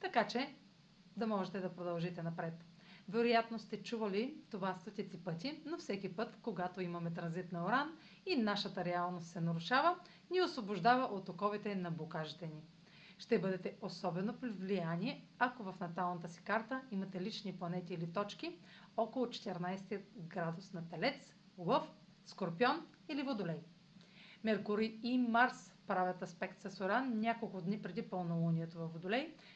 така че да можете да продължите напред. Вероятно сте чували това стотици пъти, но всеки път, когато имаме транзит на Оран и нашата реалност се нарушава, ни освобождава от оковите на блокажите ни. Ще бъдете особено при влияние, ако в наталната си карта имате лични планети или точки около 14 градус на Телец, Лъв, Скорпион или Водолей. Меркурий и Марс правят аспект с Оран няколко дни преди пълнолунието във Водолей.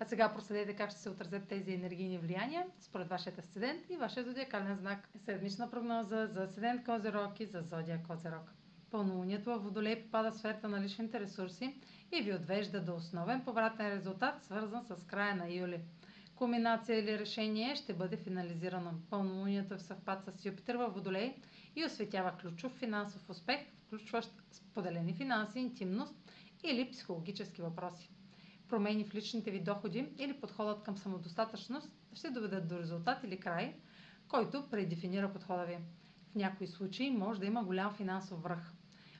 А сега проследете как ще се отразят тези енергийни влияния според вашия асцендент и вашия зодиакален знак. Седмична прогноза за асцендент Козерог и за зодия Козерог. Пълнолунието в Водолей попада в сферата на личните ресурси и ви отвежда до основен повратен резултат, свързан с края на юли. Кулминация или решение ще бъде финализирано. Пълнолунието е в съвпад с Юпитер във Водолей и осветява ключов финансов успех, включващ споделени финанси, интимност или психологически въпроси промени в личните ви доходи или подходът към самодостатъчност ще доведат до резултат или край, който предефинира подхода ви. В някои случаи може да има голям финансов връх.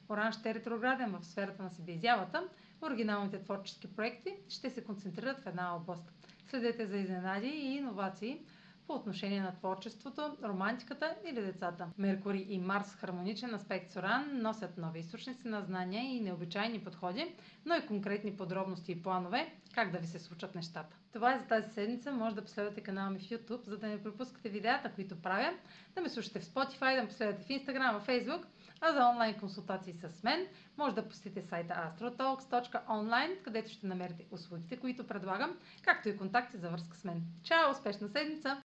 Оран ще е ретрограден в сферата на себеизявата, оригиналните творчески проекти ще се концентрират в една област. Следете за изненади и иновации, по отношение на творчеството, романтиката или децата. Меркурий и Марс хармоничен аспект с Оран носят нови източници на знания и необичайни подходи, но и конкретни подробности и планове как да ви се случат нещата. Това е за тази седмица. Може да последвате канала ми в YouTube, за да не пропускате видеята, които правя, да ме слушате в Spotify, да ме последвате в Instagram, в Facebook, а за онлайн консултации с мен може да посетите сайта astrotalks.online, където ще намерите услугите, които предлагам, както и контакти за връзка с мен. Чао! Успешна седмица!